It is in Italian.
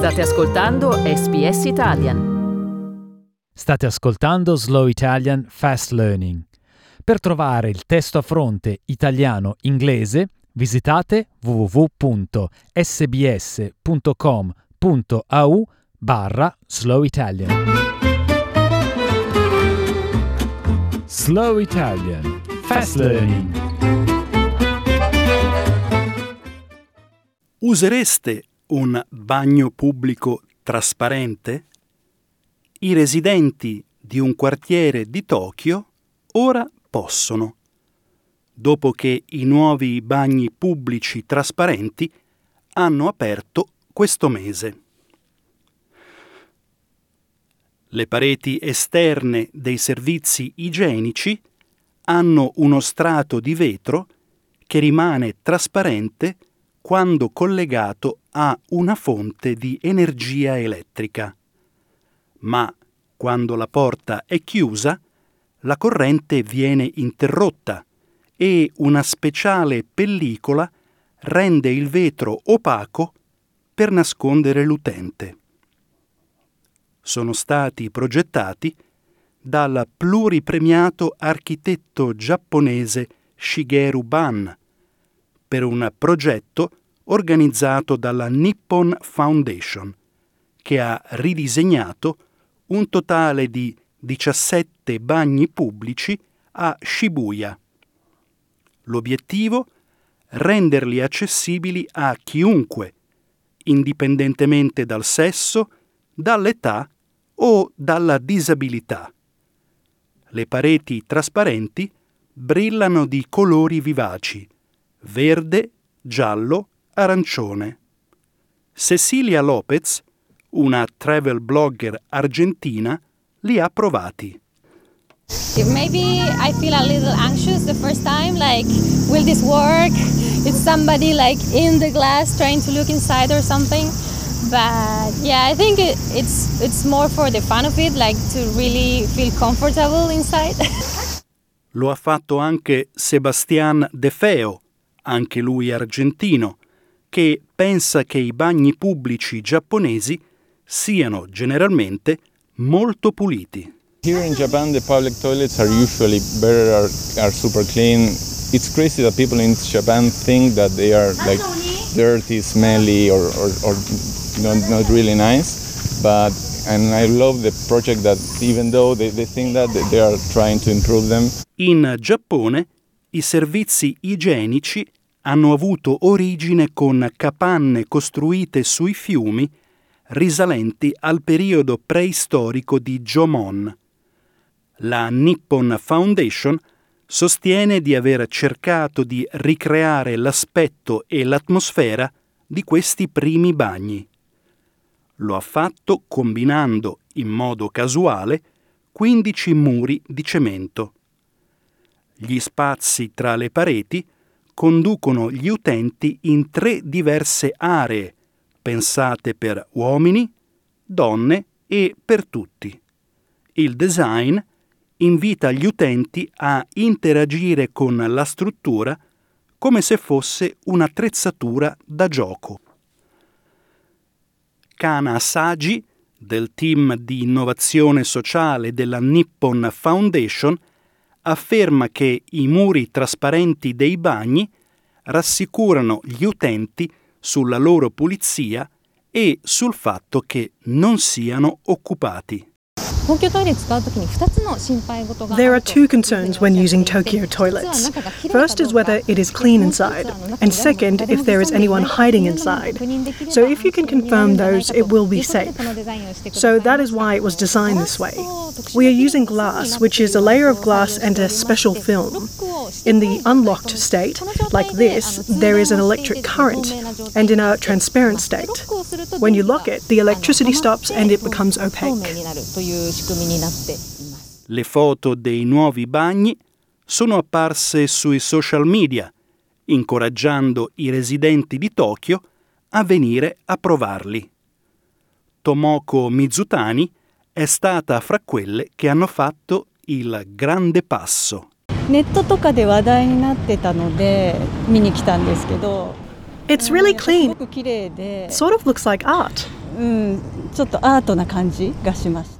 State ascoltando SBS Italian. State ascoltando Slow Italian Fast Learning. Per trovare il testo a fronte italiano-inglese visitate www.sbs.com.au barra Slow Italian. Slow Italian Fast Learning. Usereste un bagno pubblico trasparente? I residenti di un quartiere di Tokyo ora possono, dopo che i nuovi bagni pubblici trasparenti hanno aperto questo mese. Le pareti esterne dei servizi igienici hanno uno strato di vetro che rimane trasparente quando collegato a una fonte di energia elettrica. Ma quando la porta è chiusa, la corrente viene interrotta e una speciale pellicola rende il vetro opaco per nascondere l'utente. Sono stati progettati dal pluripremiato architetto giapponese Shigeru Ban per un progetto organizzato dalla Nippon Foundation, che ha ridisegnato un totale di 17 bagni pubblici a Shibuya. L'obiettivo? Renderli accessibili a chiunque, indipendentemente dal sesso, dall'età o dalla disabilità. Le pareti trasparenti brillano di colori vivaci, verde, giallo, arancione. Cecilia Lopez, una travel blogger argentina, li ha provati. Maybe I feel a little anxious the first time, like, will this work? It's somebody like in the glass trying to look inside or something. But yeah, I think it, it's it's more for the fun of it, like to really feel comfortable inside. Lo ha fatto anche Sebastian De Feo, anche lui argentino, che pensa che i bagni pubblici giapponesi siano generalmente molto puliti. Here in Japan the public toilets are usually better, are, are super clean. It's crazy that people in Japan think that they are like dirty, smelly or, or, or not, not really nice. But and I love the project that even though they, they think that they are trying to improve them. In Giappone i servizi igienici hanno avuto origine con capanne costruite sui fiumi risalenti al periodo preistorico di Jomon. La Nippon Foundation sostiene di aver cercato di ricreare l'aspetto e l'atmosfera di questi primi bagni. Lo ha fatto combinando in modo casuale 15 muri di cemento. Gli spazi tra le pareti conducono gli utenti in tre diverse aree, pensate per uomini, donne e per tutti. Il design invita gli utenti a interagire con la struttura come se fosse un'attrezzatura da gioco. Kana Saji, del team di innovazione sociale della Nippon Foundation, afferma che i muri trasparenti dei bagni rassicurano gli utenti sulla loro pulizia e sul fatto che non siano occupati. There are two concerns when using Tokyo toilets. First is whether it is clean inside, and second, if there is anyone hiding inside. So, if you can confirm those, it will be safe. So, that is why it was designed this way. We are using glass, which is a layer of glass and a special film. In the unlocked state, like this, there is an electric current, and in a transparent state. When you lock it, the electricity stops and it becomes opaque. Le foto dei nuovi bagni sono apparse sui social media, incoraggiando i residenti di Tokyo a venire a provarli. Tomoko Mizutani è stata fra quelle che hanno fatto il grande passo. ネットとかで話題になってたので見に来たんですけど It's really clean. すごく綺麗で It sort of looks like art. うんちょっとアートな感じがしました